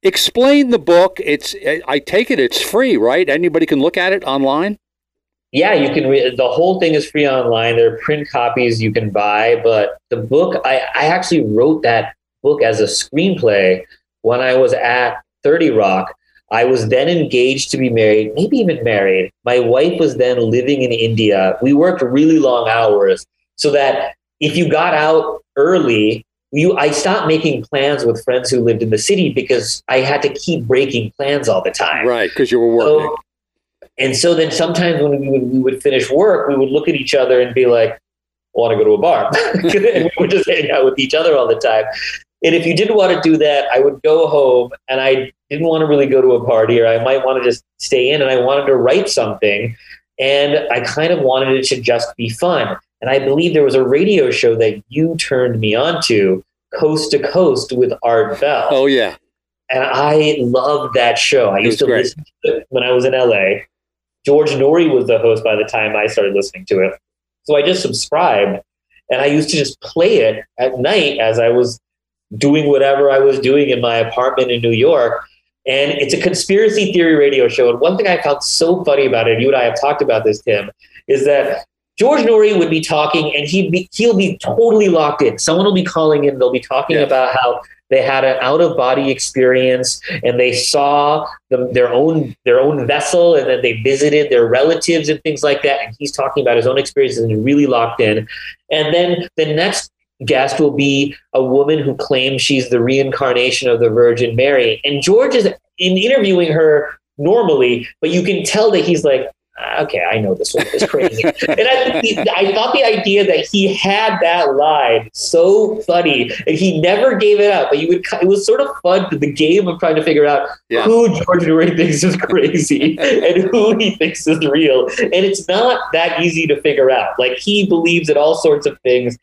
explain the book. It's I take it it's free, right? Anybody can look at it online. Yeah, you can read the whole thing is free online. There are print copies you can buy, but the book I, I actually wrote that book as a screenplay when I was at 30 Rock. I was then engaged to be married, maybe even married. My wife was then living in India. We worked really long hours so that if you got out early, you I stopped making plans with friends who lived in the city because I had to keep breaking plans all the time. Right, because you were working. So, and so then sometimes when we would, we would finish work, we would look at each other and be like, I want to go to a bar. [LAUGHS] and we would just hang out with each other all the time. And if you didn't want to do that, I would go home and I didn't want to really go to a party or I might want to just stay in and I wanted to write something. And I kind of wanted it to just be fun. And I believe there was a radio show that you turned me on to, Coast to Coast with Art Bell. Oh, yeah. And I loved that show. I It used to great. listen to it when I was in LA. George Noory was the host by the time I started listening to it. So I just subscribed and I used to just play it at night as I was doing whatever I was doing in my apartment in New York. And it's a conspiracy theory radio show. And one thing I found so funny about it, you and I have talked about this, Tim, is that George Noory would be talking and he'd be he'll be totally locked in. Someone will be calling in, they'll be talking Yeah. about how they had an out of body experience and they saw the, their own their own vessel and then they visited their relatives and things like that and he's talking about his own experiences and really locked in and then the next guest will be a woman who claims she's the reincarnation of the virgin mary. And george is in interviewing her normally but you can tell that he's like "Ah, okay i know this one is crazy. [LAUGHS] And I, he, I thought the idea that he had that line so funny and he never gave it up but you would it was sort of fun the game of trying to figure out Yeah. who george Noory thinks is crazy [LAUGHS] and who he thinks is real. And it's not that easy to figure out. Like he believes in all sorts of things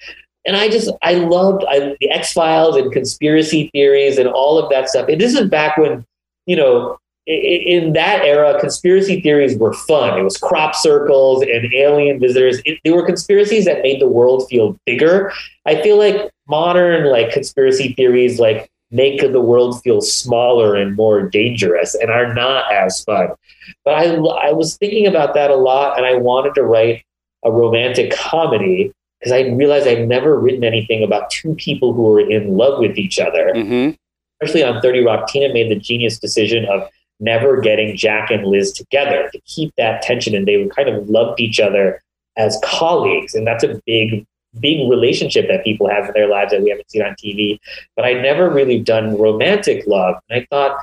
and I just I loved I, the X Files and conspiracy theories and all of that stuff. And this is back when you know i- i- in that era, conspiracy theories were fun. It was crop circles and alien visitors. It, they were conspiracies that made the world feel bigger. I feel like modern like conspiracy theories like make the world feel smaller and more dangerous and are not as fun. But I I was thinking about that a lot, and I wanted to write a romantic comedy because I realized I'd never written anything about two people who were in love with each other. hmm Especially on 30 Rock, Tina made the genius decision of never getting Jack and Liz together to keep that tension. And they kind of loved each other as colleagues. And that's a big, big relationship that people have in their lives that we haven't seen on TV. But I'd never really done romantic love. And I thought,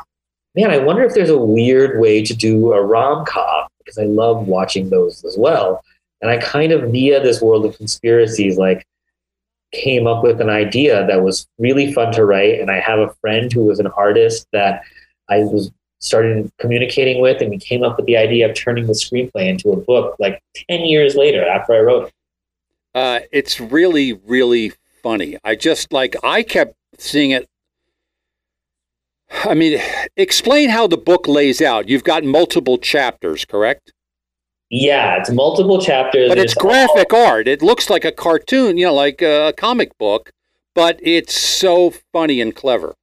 man, I wonder if there's a weird way to do a rom com because I love watching those as well. And I kind of, via this world of conspiracies, like came up with an idea that was really fun to write. And I have a friend who was an artist that I was started communicating with, and we came up with the idea of turning the screenplay into a book like 10 years later after I wrote it. Uh, it's really, really funny. I just like I kept seeing it. I mean, explain how the book lays out. You've got multiple chapters, correct? Yeah, it's multiple chapters. But it's all- graphic art. It looks like a cartoon, you know, like a comic book, but it's so funny and clever.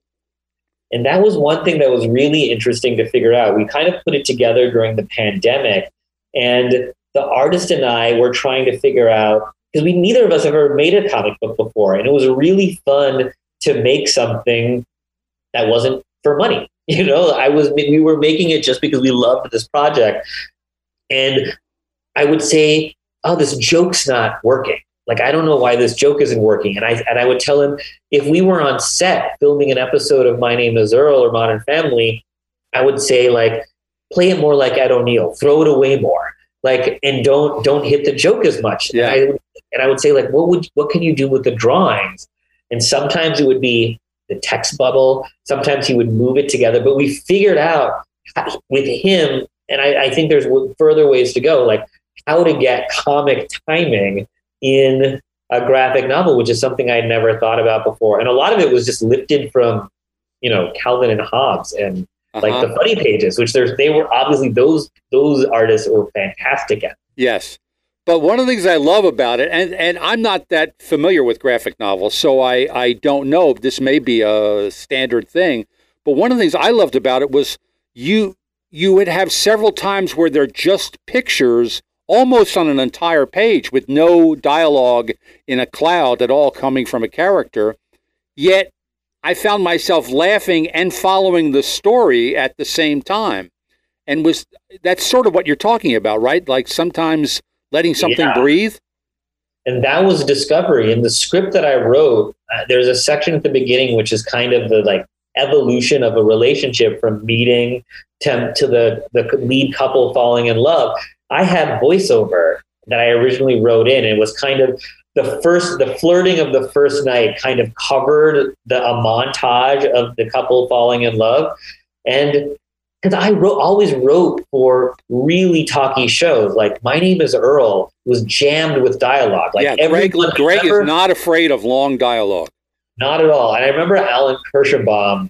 And that was one thing that was really interesting to figure out. We kind of put it together during the pandemic, and the artist and I were trying to figure out because we neither of us have ever made a comic book before, and it was really fun to make something that wasn't for money. [LAUGHS] You know, I was we were making it just because we loved this project, and I would say, "Oh, this joke's not working." Like I don't know why this joke isn't working, and I and I would tell him if we were on set filming an episode of My Name Is Earl or Modern Family, I would say like play it more like Ed O'Neill, throw it away more, like and don't don't hit the joke as much. Yeah. And I, would- and I would say like what would what can you do with the drawings? And sometimes it would be the text bubble. Sometimes he would move it together. But we figured out with him, and I, I think there's further ways to go. Like how to get comic timing in a graphic novel, which is something I had never thought about before. And a lot of it was just lifted from, you know, Calvin and Hobbes and like Uh-huh. the funny pages, which there's they were obviously those those artists were fantastic at. Yes. But one of the things I love about it, and, and I'm not that familiar with graphic novels, so I, I don't know if this may be a standard thing. But one of the things I loved about it was you you would have several times where they're just pictures almost on an entire page with no dialogue in a cloud at all coming from a character. Yet I found myself laughing and following the story at the same time. And was that's sort of what you're talking about, right? Like sometimes letting something Yeah. breathe. and that was discovery in the script that i wrote uh, there's a section at the beginning which is kind of the like evolution of a relationship from meeting to, to the the lead couple falling in love i had voiceover that i originally wrote in it was kind of the first the flirting of the first night kind of covered the a montage of the couple falling in love and because I wrote, always wrote for really talky shows. Like My Name Is Earl was jammed with dialogue. Like yeah, Greg, everyone, Greg remember- is not afraid of long dialogue. Not at all. And I remember Alan Kirschenbaum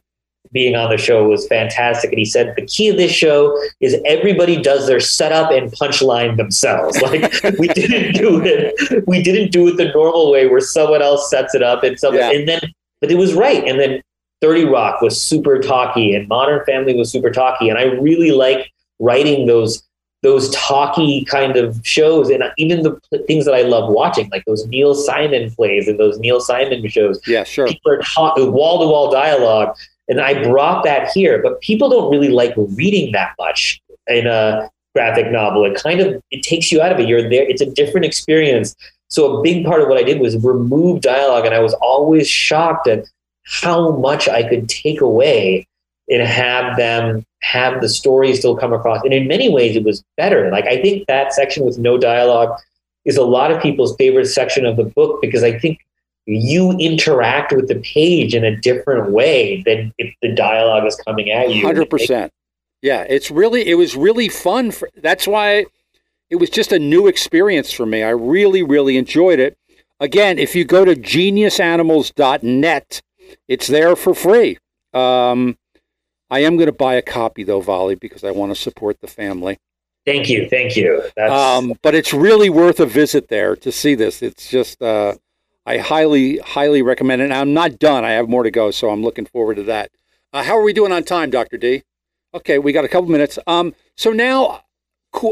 being on the show was fantastic. And he said the key of this show is everybody does their setup and punchline themselves. [LAUGHS] Like we didn't do it. We didn't do it the normal way where someone else sets it up and someone Yeah. and then but it was right. And then 30 Rock was super talky and Modern Family was super talky. And I really like writing those those talky kind of shows and even the things that I love watching, like those Neil Simon plays and those Neil Simon shows Yeah, sure. people are talking wall to wall dialogue. And I brought that here, but people don't really like reading that much in a graphic novel. It kind of it takes you out of it. You're there. It's a different experience. So a big part of what I did was remove dialogue, and I was always shocked at how much I could take away and have them have the story still come across. And in many ways, it was better. Like I think that section with no dialogue is a lot of people's favorite section of the book because I think you interact with the page in a different way than if the dialogue is coming at you. Hundred percent. Yeah, it's really it was really fun. For, that's why it was just a new experience for me. I really really enjoyed it. Again, if you go to geniusanimals.net, it's there for free. Um, I am going to buy a copy though, Vali, because I want to support the family. Thank you, thank you. That's Um, but it's really worth a visit there to see this. It's just uh, I highly highly recommend it. And I'm not done. I have more to go, so I'm looking forward to that. Uh, how are we doing on time, Doctor D? Okay, we got a couple minutes. Um, so now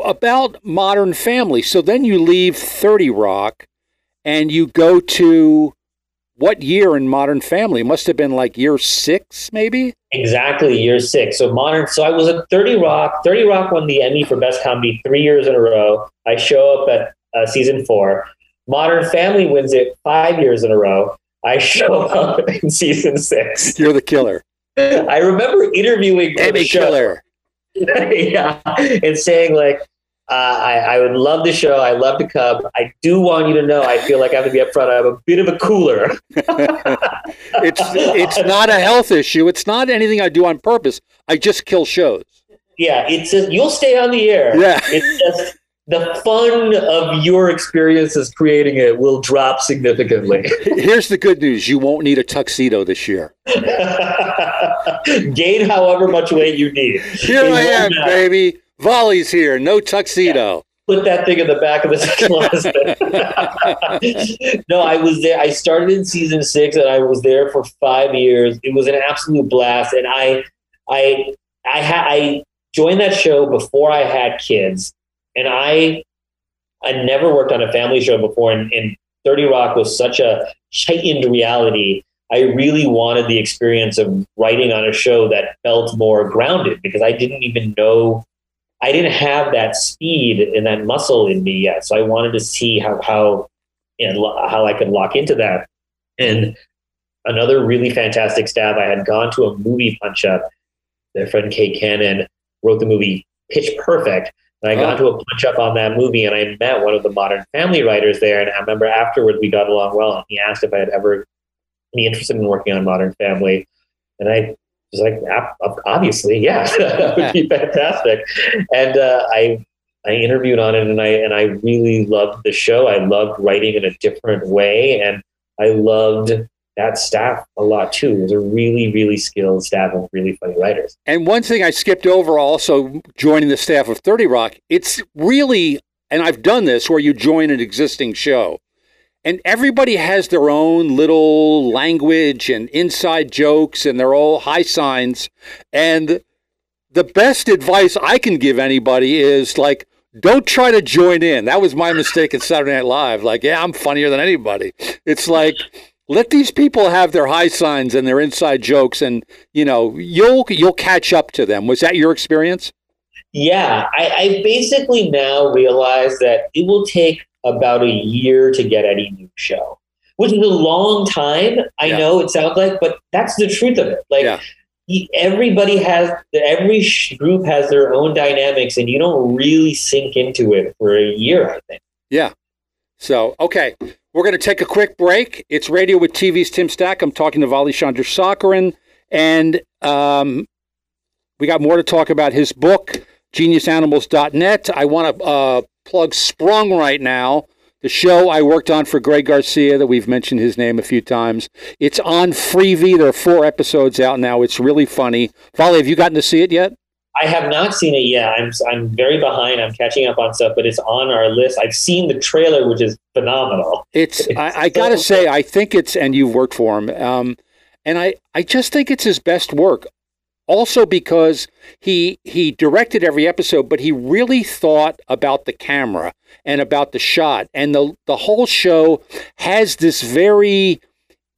about Modern Family. So then you leave Thirty Rock, and you go to what year in Modern Family? It must have been like year six, maybe. exactly year six. So modern. So I was at Thirty Rock. Thirty Rock won the Emmy for Best Comedy three years in a row. I show up at uh, season four. Modern Family wins it five years in a row. I show [LAUGHS] up in season six. You're the killer, I remember interviewing Emmy killer. [LAUGHS] yeah, and saying like, uh, I, I would love the show. I love to come. I do want you to know. I feel like I have to be upfront. I'm a bit of a cooler. [LAUGHS] It's it's not a health issue. It's not anything I do on purpose. I just kill shows. Yeah, it's just, you'll stay on the air. Yeah. it's just the fun of your experiences creating it will drop significantly. [LAUGHS] Here's the good news: you won't need a tuxedo this year. [LAUGHS] Gain however much weight you need. Here It I am, matter. baby. Vali's here. No tuxedo. put that thing in the back of the [LAUGHS] closet. no, I was there. I started in season six, and I was there for five years. It was an absolute blast, and I, I, I had I joined that show before I had kids, and I, I never worked on a family show before, and, and Thirty Rock was such a heightened reality. I really wanted the experience of writing on a show that felt more grounded because I didn't even know I didn't have that speed and that muscle in me yet. So I wanted to see how how you know, how I could lock into that. And another really fantastic stab. I had gone to a movie punch up. Their friend Kay Cannon wrote the movie Pitch Perfect. And I got Oh. to a punch up on that movie and I met one of the modern family writers there. And I remember afterwards we got along well. And he asked if I had ever be interested in working on Modern Family. And I was like, "Ob- ob- obviously, yeah, [LAUGHS] that would be [LAUGHS] fantastic. And uh, I I interviewed on it, and I and I really loved the show. I loved writing in a different way, and I loved that staff a lot too. It was a really, really skilled staff of really funny writers. And one thing I skipped over also joining the staff of 30 Rock, it's really, and I've done this where you join an existing show and everybody has their own little language and inside jokes and they're all high signs. And the best advice I can give anybody is like, don't try to join in. That was my mistake at Saturday Night Live. Like, yeah, I'm funnier than anybody. It's like, let these people have their high signs and their inside jokes and you know you'll you'll catch up to them was that your experience yeah I, I basically now realize that it will take about a year to get any new show which is a long time i Yeah. know it sounds like but that's the truth of it. Like Yeah. y- everybody has every sh- group has their own dynamics and you don't really sink into it for a year i think. Yeah. So okay we're going to take a quick break. It's radio with tv's tim stack. I'm talking to vali Chandrasekaran, and um, we got more to talk about his book geniusanimals.net i want to uh, plug sprung right now the show I worked on for Greg Garcia that we've mentioned his name a few times. It's on Freevee. There are four episodes out now. It's really funny. Vali, have you gotten to see it yet? I have not seen it yet. I'm I'm very behind. I'm catching up on stuff, but it's on our list. I've seen the trailer, which is phenomenal. It's [LAUGHS] I, I gotta say, I think it's and you've worked for him. Um, and I, I just think it's his best work. Also because he he directed every episode, but he really thought about the camera and about the shot. And the the whole show has this very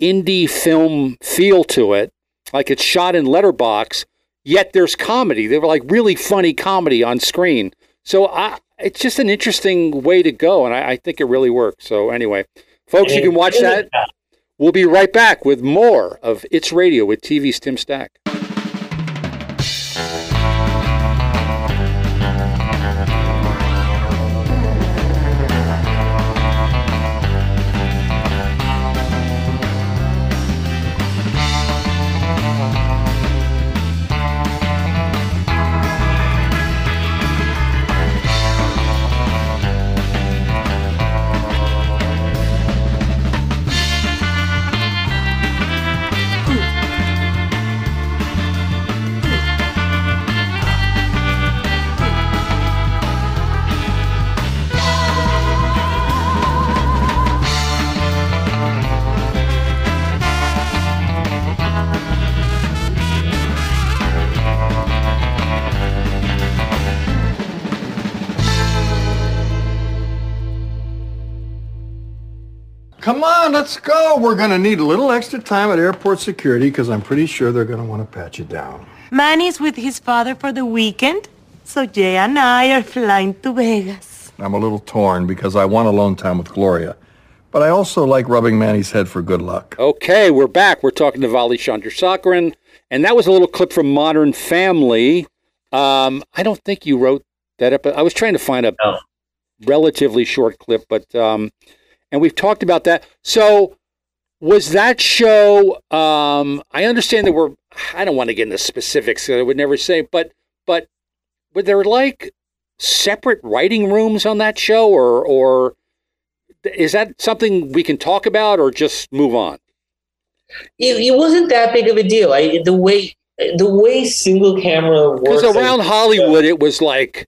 indie film feel to it. Like it's shot in letterbox, yet there's comedy. They were like really funny comedy on screen. So I it's just an interesting way to go, and I, I think it really works. So anyway, folks, you can watch that. We'll be right back with more of It's Radio with TV's Tim Stack. Let's go. We're going to need a little extra time at airport security because I'm pretty sure they're going to want to pat you down. Manny's with his father for the weekend, so Jay and I are flying to Vegas. I'm a little torn because I want alone time with Gloria. But I also like rubbing Manny's head for good luck. Okay, we're back. We're talking to Vali Chandrasekaran, and that was a little clip from Modern Family. Um, I don't think you wrote that up. I was trying to find a relatively short clip, but um, and we've talked about that. So was that show? Um, I understand that we're. I don't want to get into specifics. I would never say, but but were there like separate writing rooms on that show, or or is that something we can talk about, or just move on? It, it wasn't that big of a deal. I the way the way single camera works. Because around Hollywood, it was like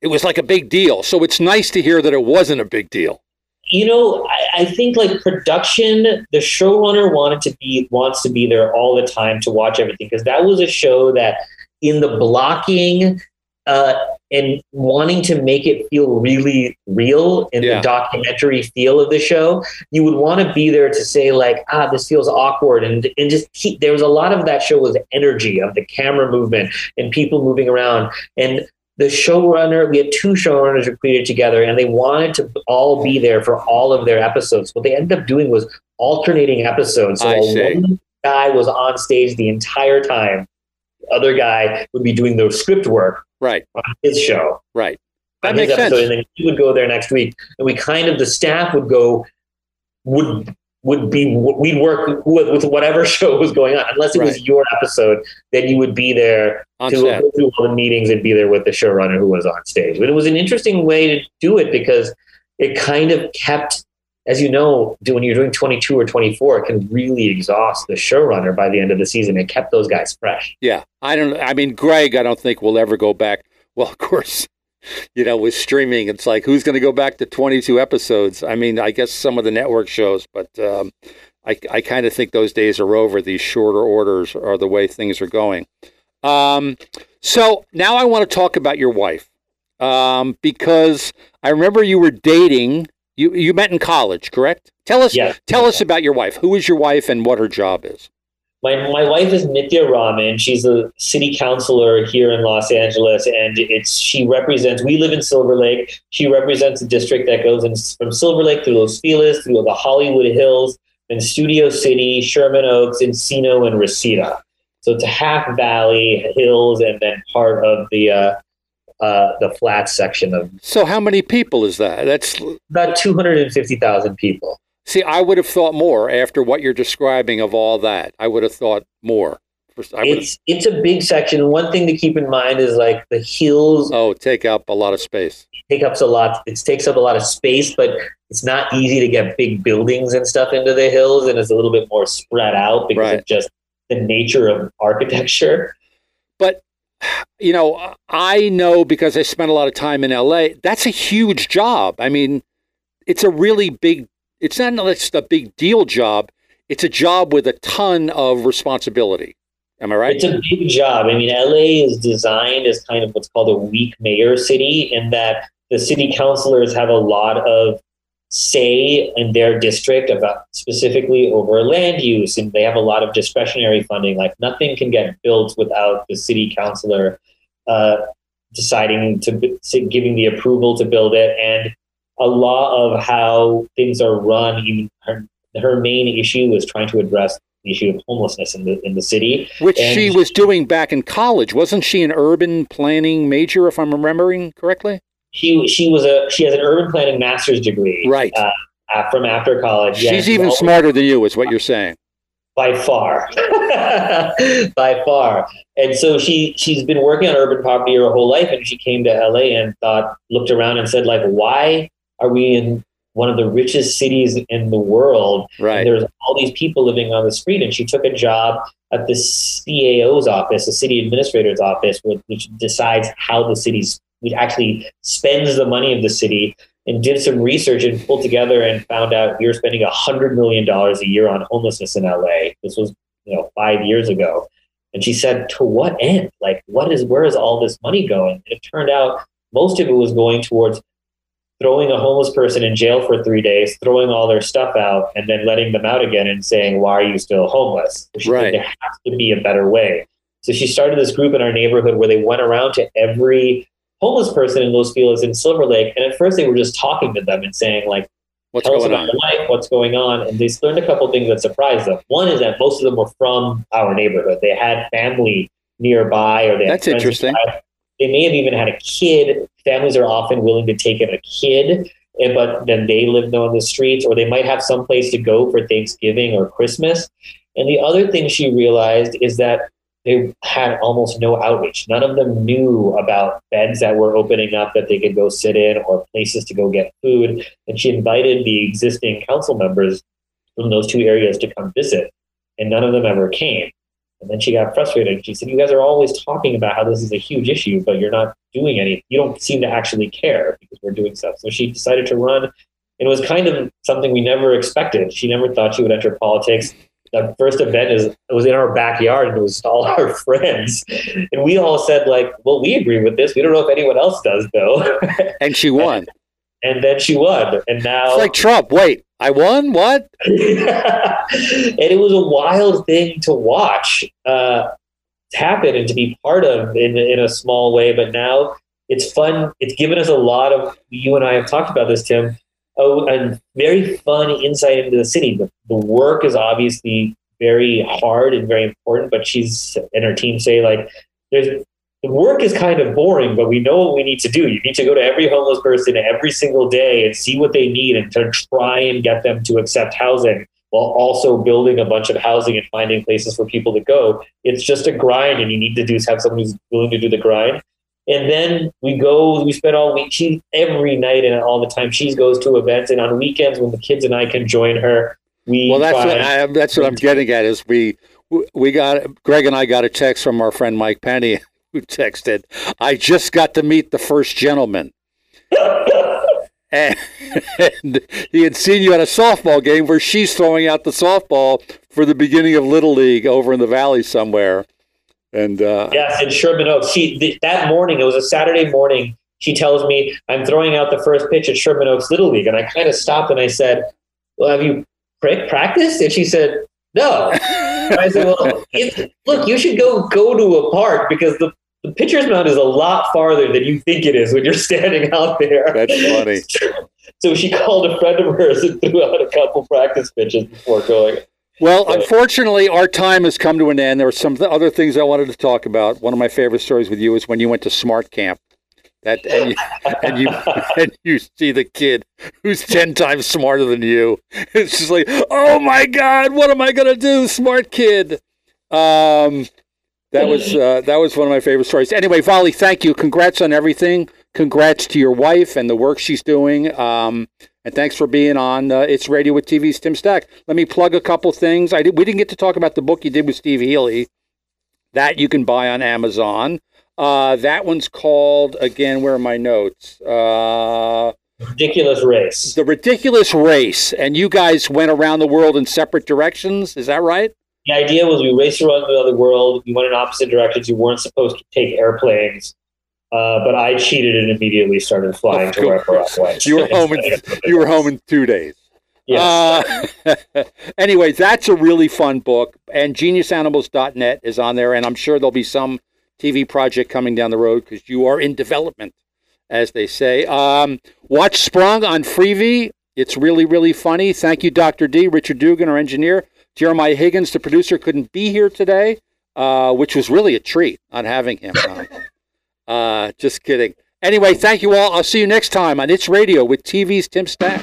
it was like a big deal. So it's nice to hear that it wasn't a big deal. You know, I, I think like production, the showrunner wanted to be wants to be there all the time to watch everything because that was a show that in the blocking uh, and wanting to make it feel really real in Yeah. the documentary feel of the show, you would want to be there to say like, ah, this feels awkward, and and just keep. There was a lot of that show was energy of the camera movement and people moving around and the showrunner, we had two showrunners who created together, and they wanted to all be there for all of their episodes. What they ended up doing was alternating episodes. So one guy was on stage the entire time, the other guy would be doing the script work Right, on his show. right. That makes sense. And then he would go there next week, and we kind of the staff would go would would be we'd work with, with whatever [LAUGHS] show was going on unless it was your episode then you would be there On to set. go through all the meetings and be there with the showrunner who was on stage but it was an interesting way to do it because it kind of kept as you know do- when you're doing 22 or 24 it can really exhaust the showrunner by the end of the season it kept those guys fresh Yeah, I don't. I mean, Greg, I don't think will ever go back. Well, of course, you know, with streaming, it's like who's going to go back to 22 episodes? I mean, I guess some of the network shows, but um, I, I kind of think those days are over. These shorter orders are the way things are going. Um, so now I want to talk about your wife um, because I remember you were dating. You you met in college, correct? Tell us Yeah. tell us about your wife. Who is your wife and what her job is? My, my wife is Nithya Raman. She's a city councilor here in Los Angeles, and it's she represents. We live in Silver Lake. She represents a district that goes in, from Silver Lake through Los Feliz, through the Hollywood Hills, and Studio City, Sherman Oaks, Encino, and Reseda. So it's a half valley hills, and then part of the uh, uh, the flat section of So how many people is that? That's about two hundred and fifty thousand people. See, I would have thought more after what you're describing of all that. I would have thought more. I It's it's a big section. One thing to keep in mind is like the hills oh, take up a lot of space. take up a lot it takes up a lot of space but it's not easy to get big buildings and stuff into the hills and it's a little bit more spread out because Right. of just the nature of architecture But you know, I know because I spent a lot of time in LA. That's a huge job. I mean, it's a really big. It's not just a big deal job. It's a job with a ton of responsibility. Am I right? it's a big job i mean la is designed as kind of what's called a weak mayor city in that the city councilors have a lot of say in their district about specifically over land use and they have a lot of discretionary funding like nothing can get built without the city councilor uh, deciding to to giving the approval to build it and a lot of how things are run even her, her main issue was trying to address the issue of homelessness in the in the city Which And she was doing back in college. Wasn't she an urban planning major, if I'm remembering correctly? she she was a she has an urban planning master's degree Right. uh, from after college Yeah, She's even smarter than you, is what you're saying. by far [LAUGHS] by far and so she she's been working on urban poverty her whole life and she came to la and thought looked around and said like why are we in one of the richest cities in the world Right. there's all these people living on the street and she took a job at the cao's office the city administrator's office which, decides how the city's which actually spends the money of the city and did some research and pulled together and found out we were spending a hundred million dollars a year on homelessness in LA. This was, you know, five years ago. And she said, to what end? Like, what is where is all this money going? And it turned out most of it was going towards throwing a homeless person in jail for three days, throwing all their stuff out, and then letting them out again and saying, Why are you still homeless? She said, Right. there has to be a better way. So she started this group in our neighborhood where they went around to every homeless person in Los Feliz in Silver Lake. And at first they were just talking to them and saying, like, What's tell us going about on? life, what's going on. And they learned a couple things that surprised them. One is that most of them were from our neighborhood. They had family nearby or they had That's interesting. nearby. They may have even had a kid. Families are often willing to take in a kid, but then they live on the streets, or they might have some place to go for Thanksgiving or Christmas. And the other thing she realized is that they had almost no outreach. None of them knew about beds that were opening up that they could go sit in or places to go get food. And she invited the existing council members from those two areas to come visit, and none of them ever came. And then she got frustrated. She said, "You guys are always talking about how this is a huge issue, but you're not doing any. You don't seem to actually care because we're doing stuff." So she decided to run. And it was kind of something we never expected. She never thought she would enter politics. The first event is it was in our backyard, and it was all [LAUGHS] our friends, and we all said like, "Well, we agree with this. We don't know if anyone else does, though." And she won. [LAUGHS] and then she won, and now It's like Trump. Wait, I won? What? [LAUGHS] and it was a wild thing to watch uh, happen and to be part of in, in a small way. But now it's fun. It's given us a lot of, you and I have talked about this, Tim, oh, a very fun insight into the city. The, the work is obviously very hard and very important, but she's and her team say, like, there's the work is kind of boring, but we know what we need to do. You need to go to every homeless person every single day and see what they need and to try and get them to accept housing while also building a bunch of housing and finding places for people to go. It's just a grind, and you need to do have someone who's willing to do the grind. And then we go, we spend all week. She every night and all the time. She goes to events, and on weekends when the kids and I can join her, we. Well, that's what I, that's what I'm getting at. Is we we got Greg and I got a text from our friend Mike Penny who texted, "I just got to meet the first gentleman." [LAUGHS] and, and he had seen you at a softball game where she's throwing out the softball for the beginning of Little League over in the valley somewhere. And uh, Yes, in Sherman Oaks. She th- that morning, it was a Saturday morning. She tells me I'm throwing out the first pitch at Sherman Oaks Little League, and I kind of stopped and I said, "Well, have you pra- practiced?" And she said, "No." I said, "Well, [LAUGHS] if, look, you should go go to a park because the." The pitcher's mound is a lot farther than you think it is when you're [LAUGHS] standing out there. That's funny. [LAUGHS] So she called a friend of hers and threw out a couple practice pitches before going. Well, unfortunately, our time has come to an end. There were some other things I wanted to talk about. One of my favorite stories with you is when you went to Smart Camp. That and you [LAUGHS] and you, and you see the kid who's ten times smarter than you. It's just like, oh my god, what am I gonna do, smart kid? Um, that was uh, that was one of my favorite stories. Anyway, Vali, thank you. Congrats on everything. Congrats to your wife and the work she's doing. Um, and thanks for being on uh, It's Radio with TV's Tim Stack. Let me plug a couple things. I did, we didn't get to talk about the book you did with Steve Hely. That you can buy on Amazon. Uh, that one's called again. Where are my notes? Uh, Ridiculous race. The ridiculous race, and you guys went around the world in separate directions. Is that right? The idea was we raced around the other world. We went in opposite directions. You weren't supposed to take airplanes, uh, but I cheated and immediately started flying to wherever I went. You were home in [LAUGHS] you were home in two days. Yes. Uh, [LAUGHS] anyway, that's a really fun book, and GeniusAnimals.net is on there, and I'm sure there'll be some TV project coming down the road because you are in development, as they say. Um, watch Sprung on Freevee. It's really, really funny. Thank you, Dr. D. Richard Dugan, our engineer. Jeremiah Higgins, the producer, couldn't be here today, uh, which was really a treat on having him. [LAUGHS] Uh, just kidding. Anyway, thank you all. I'll see you next time on It's Radio with TV's Tim Stack.